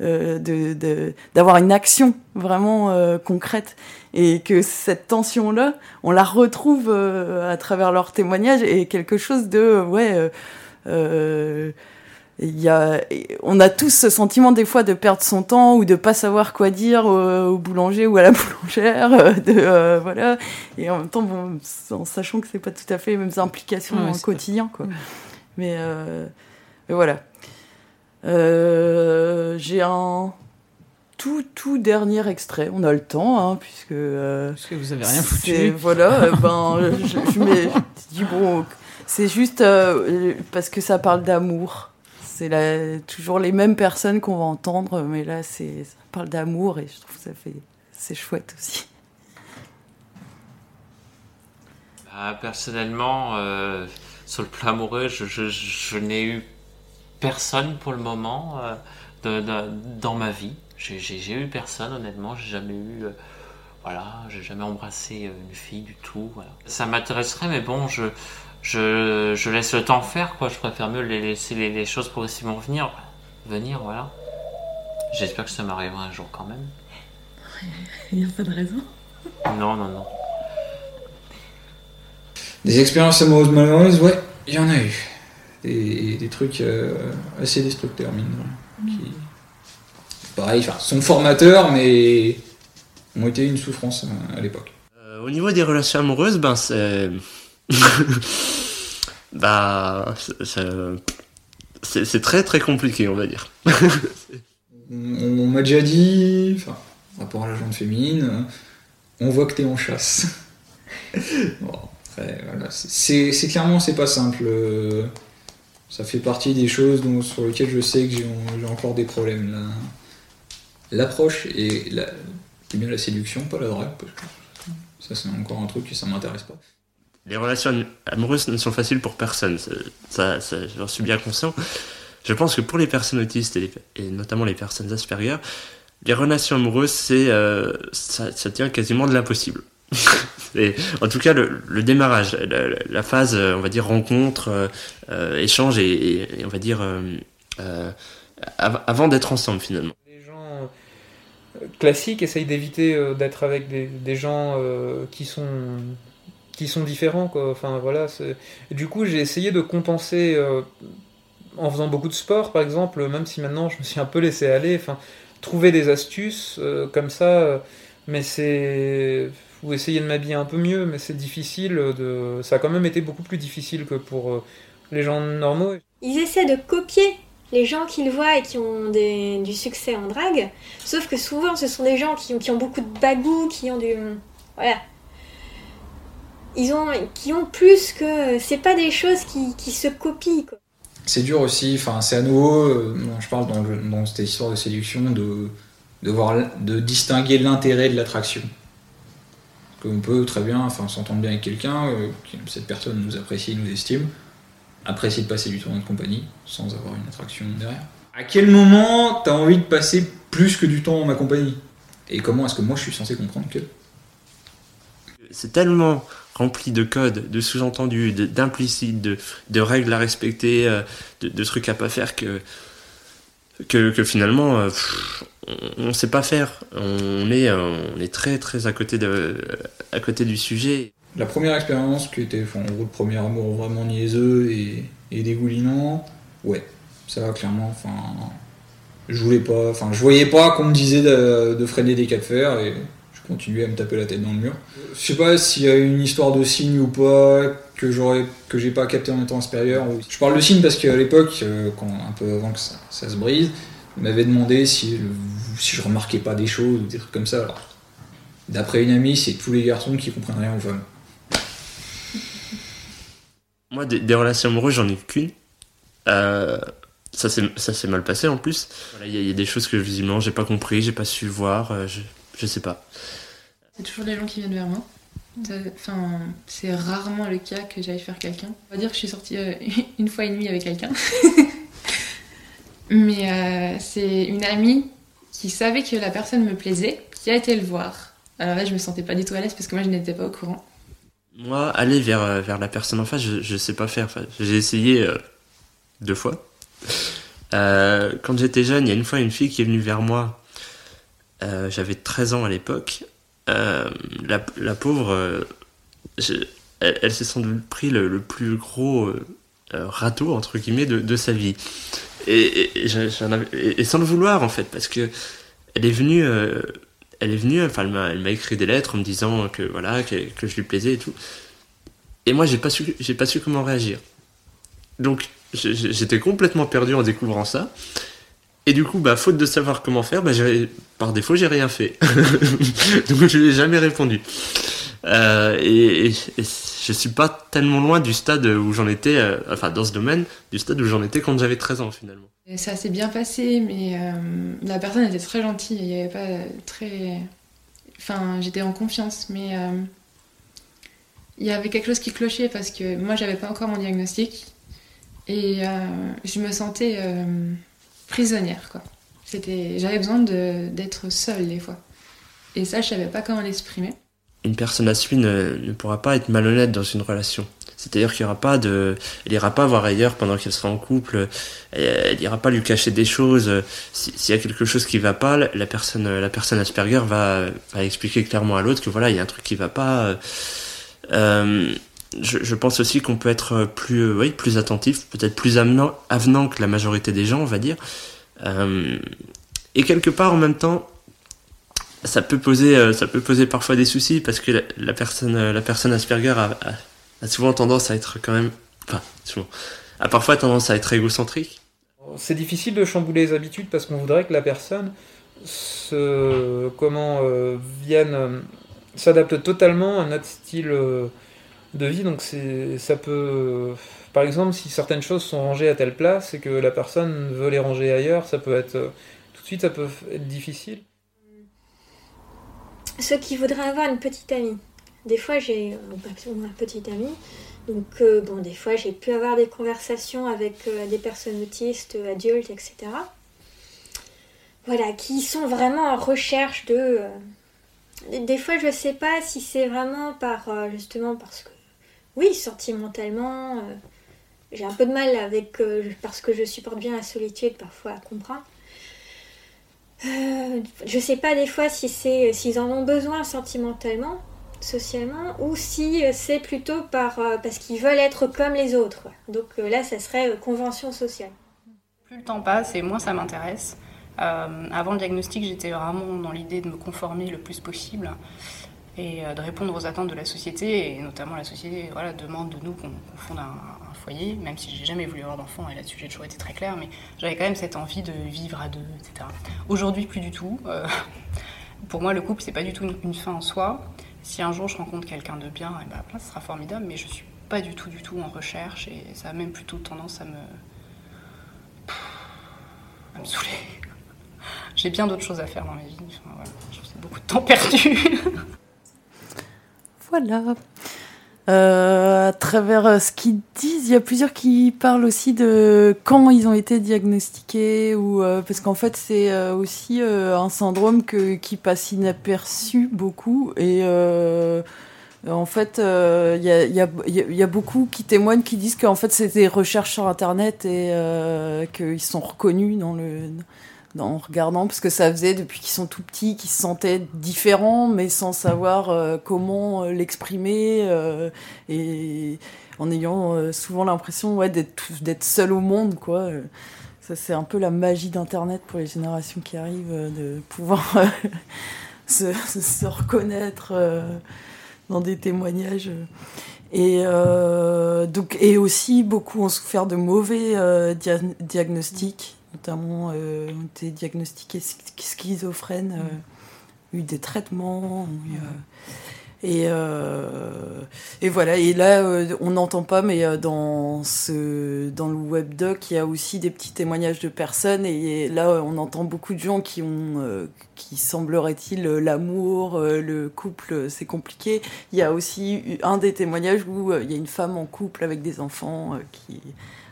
de d'avoir une action vraiment concrète. Et que cette tension là on la retrouve à travers leurs témoignages et quelque chose de ouais il y a, on a tous ce sentiment des fois de perdre son temps ou de pas savoir quoi dire au, boulanger ou à la boulangère, euh, de euh, voilà. Et en même temps, bon, en sachant que c'est pas tout à fait les mêmes implications au quotidien, quoi. Mais, euh, mais voilà. J'ai un tout tout dernier extrait. On a le temps, hein, puisque. Parce que vous avez rien foutu. Voilà. ben, je, je, je dis bon, c'est juste parce que ça parle d'amour c'est toujours les mêmes personnes qu'on va entendre, mais là, c'est, ça parle d'amour et je trouve que ça fait, c'est chouette aussi. Bah, personnellement, euh, sur le plan amoureux, je, n'ai eu personne pour le moment euh, dans ma vie. J'ai, eu personne, honnêtement. J'ai jamais eu. Euh, voilà, j'ai jamais embrassé une fille du tout. Ça m'intéresserait, mais bon, je je, je, laisse le temps faire, quoi. Je préfère mieux les laisser les, choses progressivement venir, venir, voilà. J'espère que ça m'arrivera un jour quand même. Il n'y a pas de raison. Non, non, non. Des expériences amoureuses malheureuses, ouais, il y en a eu. Des, des trucs euh, assez destructeurs, mine. Qui, pareil, enfin, sont formateurs, mais ont été une souffrance euh, à, l'époque. Euh, au niveau des relations amoureuses, ben c'est bah, c'est très très compliqué, on va dire. on, m'a déjà dit, enfin, rapport à la jante féminine, on voit que t'es en chasse. voilà, c'est clairement c'est pas simple. Ça fait partie des choses dont, sur lesquelles je sais que j'ai encore des problèmes. L'approche et la, bien la séduction, pas la drague, parce que ça c'est encore un truc que ça m'intéresse pas les relations amoureuses ne sont faciles pour personne. Ça, j'en suis bien conscient. Je pense que pour les personnes autistes et, notamment les personnes Asperger, les relations amoureuses, c'est, euh, ça, tient quasiment de l'impossible. en tout cas, le, démarrage, la, phase, euh, on va dire, rencontre, euh, échange et, on va dire, avant d'être ensemble finalement. Les gens classiques essayent d'éviter d'être avec des gens qui sont qui sont différents. Quoi. Enfin, voilà, du coup, j'ai essayé de compenser euh, en faisant beaucoup de sport, par exemple, même si maintenant je me suis un peu laissé aller. Enfin, trouver des astuces euh, comme ça, euh, mais c'est. Ou essayer de m'habiller un peu mieux, mais c'est difficile. De... Ça a quand même été beaucoup plus difficile que pour les gens normaux. Ils essaient de copier les gens qu'ils voient et qui ont des, du succès en drague, sauf que souvent ce sont des gens qui, qui ont beaucoup de bagou, qui ont du. Voilà, ils ont, qui ont plus que. C'est pas des choses qui, qui se copient. C'est dur aussi, enfin, c'est à nouveau, euh, je parle dans, dans, cette histoire de séduction, de, de, voir, de distinguer l'intérêt de l'attraction. Qu'on peut très bien enfin, s'entendre bien avec quelqu'un, euh, cette personne nous apprécie, nous estime, apprécie de passer du temps en compagnie, sans avoir une attraction derrière. À quel moment t'as envie de passer plus que du temps en ma compagnie? Et comment est-ce que moi je suis censé comprendre que? C'est tellement rempli de codes, de sous-entendus, d'implicites, de, règles à respecter, euh, de, trucs à pas faire que, que, finalement, euh, on ne sait pas faire. On est, euh, on est très très à côté, de, à côté du sujet. La première expérience qui était en gros le premier amour vraiment niaiseux et, dégoulinant, ouais, ça clairement, enfin, je voulais pas, enfin, je voyais pas qu'on me disait de, freiner des cas de fer je continuais à me taper la tête dans le mur. Je sais pas s'il y a une histoire de signe ou pas que j'aurais, que j'ai pas capté en étant supérieur. Je parle de signe parce qu'à l'époque, euh, quand, un peu avant que ça, ça se brise, il m'avait demandé si, le- si je remarquais pas des choses ou des trucs comme ça. Alors, d'après une amie, c'est tous les garçons qui comprennent rien aux femmes. Moi, des, des relations amoureuses, j'en ai qu'une. Euh, ça s'est mal passé en plus. Voilà, Il y, a- il y a des choses que visiblement j'ai pas compris, j'ai pas su voir, euh, je, je sais pas. C'est toujours les gens qui viennent vers moi. C'est- Enfin, c'est rarement le cas que j'aille faire quelqu'un. On va dire que je suis sortie euh, une fois et demie avec quelqu'un. Mais euh, c'est une amie qui savait que la personne me plaisait, qui a été le voir. Alors là, je me sentais pas du tout à l'aise parce que moi, je n'étais pas au courant. Moi, aller vers, euh, vers la personne en face, je, je sais pas faire. Enfin, j'ai essayé euh, deux fois. Euh, quand j'étais jeune, il y a une fois une fille qui est venue vers moi. Euh, J'avais 13 ans à l'époque. Euh, la, pauvre, euh, elle, s'est sans doute pris le, plus gros euh, râteau, entre guillemets, de, sa vie. Et, sans le vouloir, en fait, parce que elle est venue, elle est venue, enfin, elle m'a, écrit des lettres en me disant que voilà, que, que je lui plaisais et tout. Et moi, j'ai pas pas su comment réagir. Donc, j'étais complètement perdu en découvrant ça. Et du coup, bah, faute de savoir comment faire, bah, par défaut, j'ai rien fait. Donc, je lui ai jamais répondu. Euh, et, et- et je suis pas tellement loin du stade où j'en étais, euh, enfin, dans ce domaine, du stade où j'en étais quand j'avais 13 ans, finalement. Ça s'est bien passé, mais euh, la personne était très gentille. Il y avait pas très. Enfin, j'étais en confiance, mais il y avait quelque chose qui clochait parce que moi, j'avais pas encore mon diagnostic et je me sentais prisonnière, quoi. C'était, j'avais besoin d'être seule des fois. Et ça, je savais pas comment l'exprimer. une personne à suivre ne, ne pourra pas être malhonnête dans une relation. C'est-à-dire qu'il y aura pas de, elle ira pas voir ailleurs pendant qu'elle sera en couple. Elle, elle ira pas lui cacher des choses. Si- S'il y a quelque chose qui va pas, la personne, la personne Asperger va, va expliquer clairement à l'autre que voilà, il y a un truc qui va pas. Euh, je, pense aussi qu'on peut être plus, euh, oui, plus attentif, peut-être plus avenant, avenant que la majorité des gens, on va dire. Euh, et quelque part, en même temps, ça peut poser, euh, ça peut poser parfois des soucis parce que la, personne, euh, la personne Asperger a, souvent tendance à être quand même, enfin, souvent, a parfois tendance à être égocentrique. C'est difficile de chambouler les habitudes parce qu'on voudrait que la personne se, comment, euh, vienne, euh, s'adapte totalement à notre style euh, de vie. Donc ça peut, par exemple, si certaines choses sont rangées à telle place et que la personne veut les ranger ailleurs, ça peut être, tout de suite, ça peut être difficile. Ceux qui voudraient avoir une petite amie. Des fois, j'ai euh, un petit ami. Donc, euh, bon, des fois, j'ai pu avoir des conversations avec euh, des personnes autistes, adultes, etc. Voilà, qui sont vraiment en recherche de. des- fois, je sais pas si c'est vraiment par. justement parce que. Oui, sentimentalement. euh, j'ai un peu de mal avec. euh, parce que je supporte bien la solitude, parfois, à comprendre. Euh, je sais pas des fois si c'est s'ils en ont besoin sentimentalement, socialement, ou si c'est plutôt par parce qu'ils veulent être comme les autres. Donc là, ça serait convention sociale. Plus le temps passe et moins ça m'intéresse. Avant le diagnostic, j'étais vraiment dans l'idée de me conformer le plus possible et euh, de répondre aux attentes de la société, et notamment la société voilà, demande de nous qu'on fonde un, foyer, même si j'ai jamais voulu avoir d'enfant, et là-dessus j'ai toujours été très claire, mais j'avais quand même cette envie de vivre à deux, etc. Aujourd'hui, plus du tout. Euh, pour moi, le couple, c'est pas du tout une, fin en soi. Si un jour je rencontre quelqu'un de bien, eh ben, ce sera formidable, mais je suis pas du tout, du tout en recherche, et ça a même plutôt tendance à me, à me saouler. J'ai bien d'autres choses à faire dans ma vie. Enfin, c'est beaucoup de temps perdu. Voilà. Euh, à travers euh, ce qu'ils disent, il y a plusieurs qui parlent aussi de quand ils ont été diagnostiqués ou euh, parce qu'en fait c'est aussi un syndrome qui passe inaperçu beaucoup et en fait il y, a, y, a, beaucoup qui témoignent qui disent qu'en fait c'est des recherches sur internet et qu'ils sont reconnus dans le en regardant parce que ça faisait depuis qu'ils sont tout petits qu'ils se sentaient différents mais sans savoir euh, comment euh, l'exprimer euh, et en ayant souvent l'impression ouais, d'être seul au monde quoi. Ça c'est un peu la magie d'internet pour les générations qui arrivent de pouvoir se, reconnaître dans des témoignages. Et donc et aussi beaucoup ont souffert de mauvais dia- diagnostics notamment euh, ont été diagnostiqués sch- schizophrènes euh, eu des traitements eu, euh, et, euh, et voilà, et là, on n'entend pas, mais dans, ce, dans le webdoc, il y a aussi des petits témoignages de personnes, et là, euh, on entend beaucoup de gens qui ont, qui semblerait-il, l'amour, le couple, c'est compliqué. Il y a aussi un des témoignages où il y a une femme en couple avec des enfants qui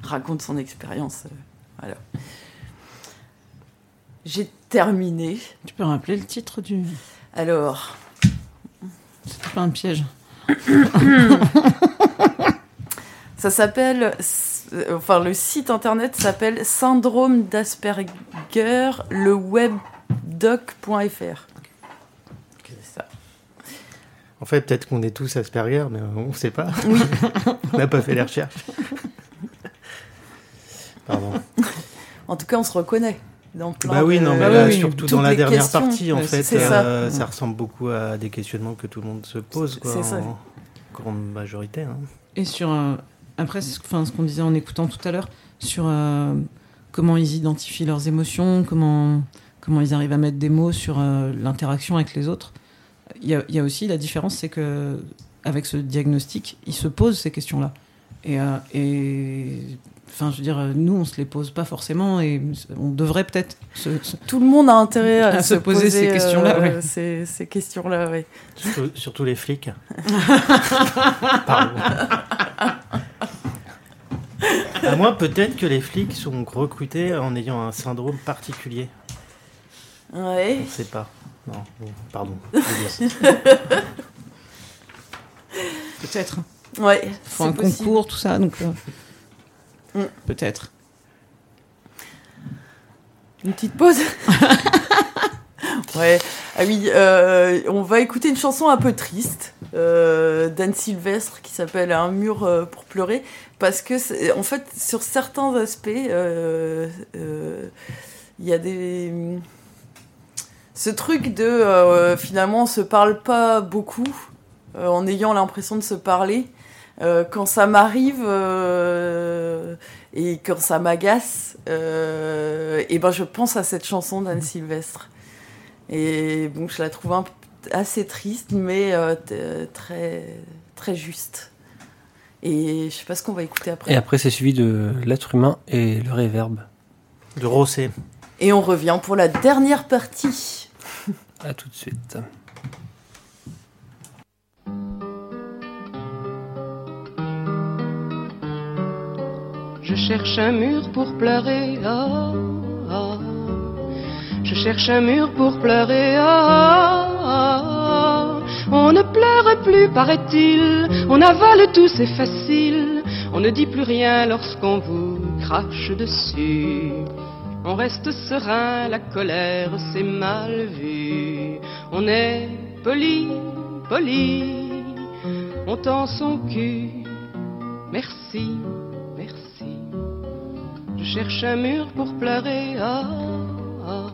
raconte son expérience. voilà. J'ai terminé. Tu peux rappeler le titre du. Alors. C'était pas un piège. Ça s'appelle, enfin le site internet s'appelle Syndrome d'Asperger, le webdoc.fr. C'est ça. En fait, peut-être qu'on est tous Asperger, mais on ne sait pas. Oui. on n'a pas fait les recherches. Pardon. En tout cas, on se reconnaît dans plein Bah oui, de- non, mais Bah là, oui, oui. surtout dans la dernière questions. partie, en fait, ça. euh, ça ressemble beaucoup à des questionnements que tout le monde se pose, quoi, ça. en grande majorité. hein. Et sur. euh, après, ce, enfin, ce qu'on disait en écoutant tout à l'heure, sur euh, comment ils identifient leurs émotions, comment, comment ils arrivent à mettre des mots sur euh, l'interaction avec les autres. Il y y a aussi la différence, c'est que avec ce diagnostic, ils se posent ces questions-là. Et, euh, et enfin, je veux dire, euh, nous, on se les pose pas forcément, et on devrait peut-être se, se- Tout le monde a intérêt à, À se poser ces euh, questions-là, ouais. ces, ces questions-là, ouais. Surtout, surtout les flics. Pardon. À moins peut-être que les flics sont recrutés en ayant un syndrome particulier. Ouais. On ne sait pas. Non, bon, pardon. Peut-être. Ouais. faut un possible. concours, tout ça, donc euh, Mm. peut-être. Une petite pause Ouais. Ah oui, euh, on va écouter une chanson un peu triste euh, d'Anne Sylvestre qui s'appelle Un mur pour pleurer parce que en fait sur certains aspects euh, il y a des ce truc de finalement on se parle pas beaucoup en ayant l'impression de se parler Euh, quand ça m'arrive euh, et quand ça m'agace, euh, et ben je pense à cette chanson d'Anne Sylvestre. Et bon, je la trouve un assez triste, mais euh, très très juste. Et je sais pas ce qu'on va écouter après. Et après, c'est suivi de l'être humain et le réverbe. De Rosset. Et on revient pour la dernière partie. À tout de suite. Cherche un mur pour pleurer. ah, ah. Je cherche un mur pour pleurer. ah, ah. On ne pleure plus, paraît-il. On avale tout, c'est facile. On ne dit plus rien lorsqu'on vous crache dessus. On reste serein, la colère c'est mal vu. On est poli, poli. On tend son cul. Merci. Je cherche un mur pour pleurer. ah, ah.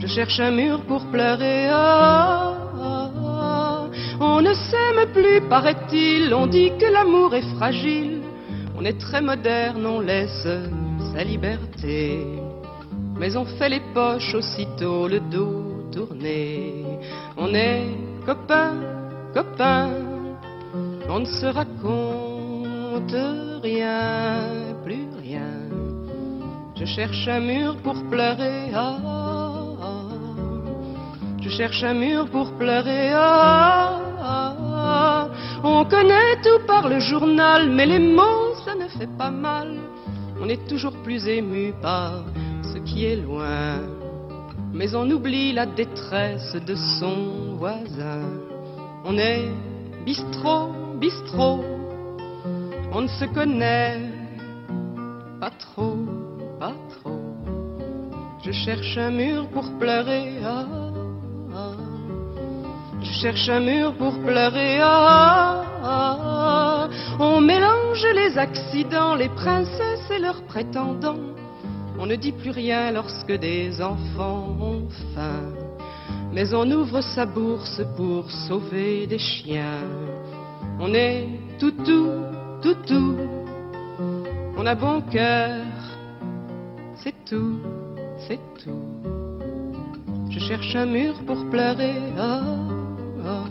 Je cherche un mur pour pleurer. ah, ah. On ne s'aime plus, paraît-il. On dit que l'amour est fragile. On est très moderne, on laisse sa liberté. Mais on fait les poches aussitôt le dos tourné. On est copains, copains. On ne se raconte rien. Je cherche un mur pour pleurer. ah, ah. Je cherche un mur pour pleurer. ah, ah. On On connaît tout par le journal, mais les mots, ça ne fait pas mal. On est toujours plus ému par ce qui est loin. Mais on oublie la détresse de son voisin. On est bistrot, bistrot. On ne se connaît pas trop. Je cherche un mur pour pleurer. ah, ah. Je cherche un mur pour pleurer. ah, ah. On mélange les accidents, les princesses et leurs prétendants. On ne dit plus rien lorsque des enfants ont faim. Mais on ouvre sa bourse pour sauver des chiens. On est toutou, toutou. On a bon cœur. C'est tout, c'est tout. Je cherche un mur pour pleurer. ah, ah.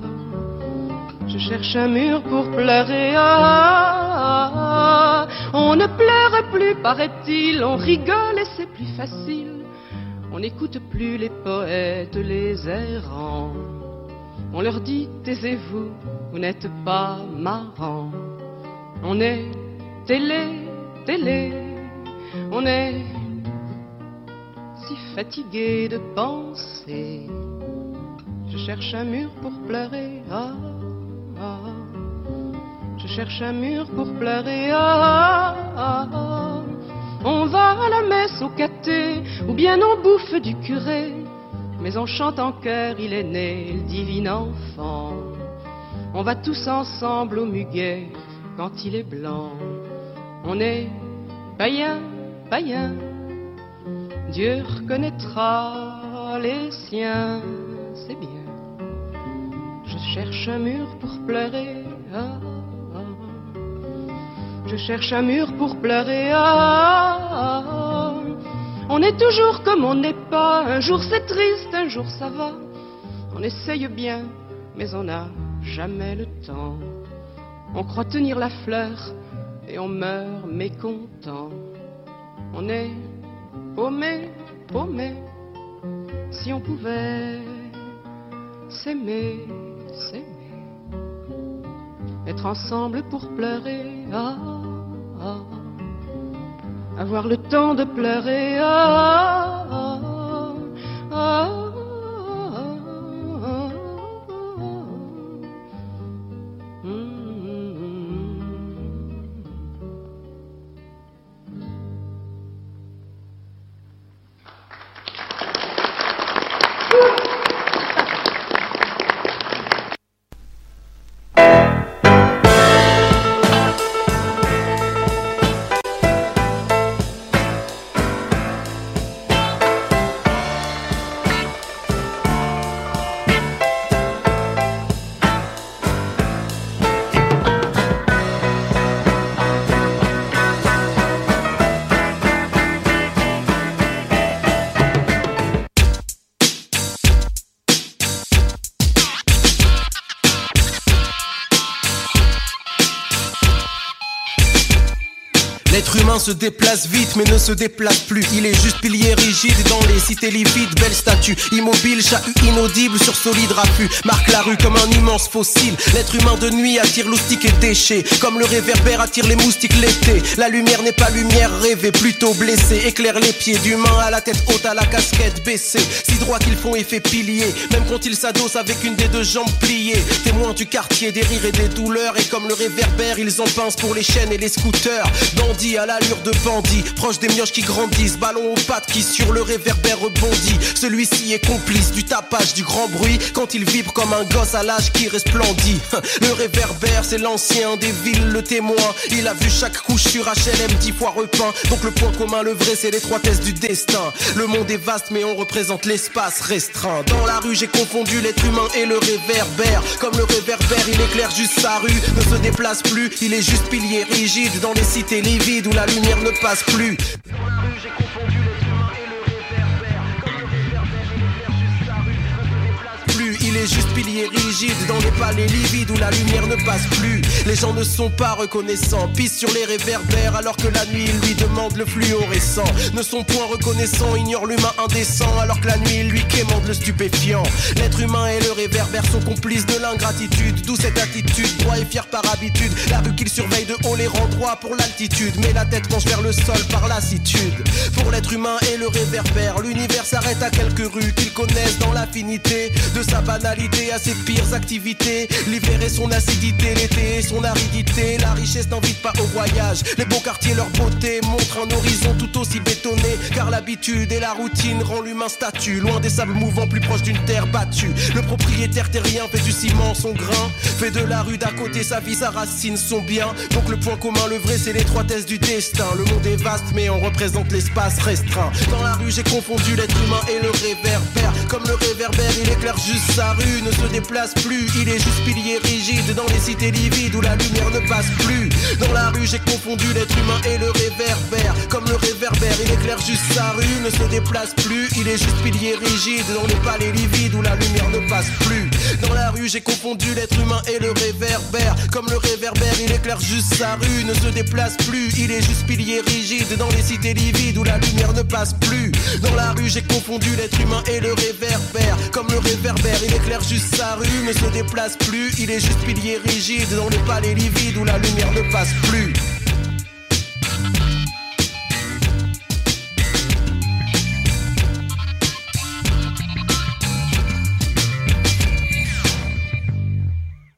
Je cherche un mur pour pleurer. ah. On ne pleure plus, paraît-il. On rigole et c'est plus facile. On n'écoute plus les poètes, les errants. On leur dit taisez-vous, vous n'êtes pas marrant. On est télé, télé. On est fatigué de penser. Je cherche un mur pour pleurer. Ah, ah. Je cherche un mur pour pleurer. Ah, ah, ah. On va à la messe au caté, ou bien on bouffe du curé. Mais on chante en chœur, il est né, le divin enfant. On va tous ensemble au muguet quand il est blanc. On est païen, païen. Dieu reconnaîtra les siens, c'est bien. Je cherche un mur pour pleurer. ah, ah. Je cherche un mur pour pleurer. ah, ah. On est toujours comme on n'est pas. Un jour c'est triste, un jour ça va. On essaye bien, mais on n'a jamais le temps. On croit tenir la fleur et on meurt mécontent. On est paumé, paumé. Si on pouvait s'aimer, s'aimer. Être ensemble pour pleurer. Ah, ah. Avoir le temps de pleurer. Ah. Se déplace vite mais ne se déplace plus. Il est juste pilier rigide dans les cités livides. Belle statue, immobile, chahut inaudible sur solide raffut. Marque la rue comme un immense fossile. L'être humain de nuit attire l'oustique et déchets. Comme le réverbère attire les moustiques l'été. La lumière n'est pas lumière rêvée, plutôt blessée. Éclaire les pieds d'humain à la tête haute, à la casquette baissée. Si droit qu'ils font effet pilier Même quand ils s'adossent avec une des deux jambes pliées. Témoins du quartier, des rires et des douleurs Et comme le réverbère, ils en pincent pour les chaînes et les scooters. Bandit à de bandit. Proche des mioches qui grandissent Ballon aux pattes qui sur le réverbère rebondit. Celui-ci est complice du tapage, du grand bruit. Quand il vibre comme un gosse à l'âge qui resplendit. Le réverbère c'est l'ancien des villes, le témoin. Il a vu chaque couche sur HLM dix fois repeint. Donc le point commun, le vrai c'est l'étroitesse du destin. Le monde est vaste mais on représente l'espace restreint. Dans la rue j'ai confondu l'être humain et le réverbère. Comme le réverbère il éclaire juste sa rue. Ne se déplace plus, il est juste pilier rigide. Dans les cités livides où la lumière ne passe plus. Plus, il est juste pilier rigide dans les palais livides où la lumière ne passe plus. Les gens ne sont pas reconnaissants, pissent sur les réverbères alors que la nuit lui demande le fluorescent. Ne sont point reconnaissants, ignorent l'humain indécent alors que la nuit lui quémande le stupéfiant. L'être humain et le réverbère sont complices de l'ingratitude, d'où cette attitude, droit et fier par habitude. La rue qu'il surveille de haut les rend droit pour l'altitude, mais la tête penche vers le sol par lassitude. Pour l'être humain et le réverbère, l'univers s'arrête à quelques rues qu'il connaissent dans l'affinité de sa banalité à ses pires activités. L'hiver et son acidité, l'été et son aridité. La richesse n'invite pas au voyage. Les beaux quartiers, leur beauté montrent un horizon tout aussi bétonné. Car l'habitude et la routine rend l'humain statue. Loin des sables mouvants, plus proche d'une terre battue. Le propriétaire terrien fait du ciment son grain. Fait de la rue d'à côté sa vie, sa racine, son bien. Donc le point commun, le vrai, c'est l'étroitesse du destin. Le monde est vaste, mais on représente l'espace restreint. Dans la rue, j'ai confondu l'être humain et le réverbère. Comme le réverbère, il éclaire juste sa rue, ne se déplace plus. Il est juste pilier rigide dans les cités livides où la lumière ne passe plus. Dans la rue, j'ai confondu l'être humain et le réverbère. Comme le réverbère, il éclaire juste sa rue, ne se déplace plus. Il est juste pilier rigide dans les palais livides où la lumière ne passe plus. Dans la rue, j'ai confondu l'être humain et le réverbère. Comme le réverbère, il éclaire juste sa rue, ne se déplace plus. Il est juste pilier rigide dans les cités livides où la lumière ne passe plus. Dans la rue, j'ai confondu l'être humain et le réverbère. Comme le réverbère, il éclaire juste sa rue, ne se déplace plus. Il est juste pilier rigide dans les palais livides où la lumière ne passe plus.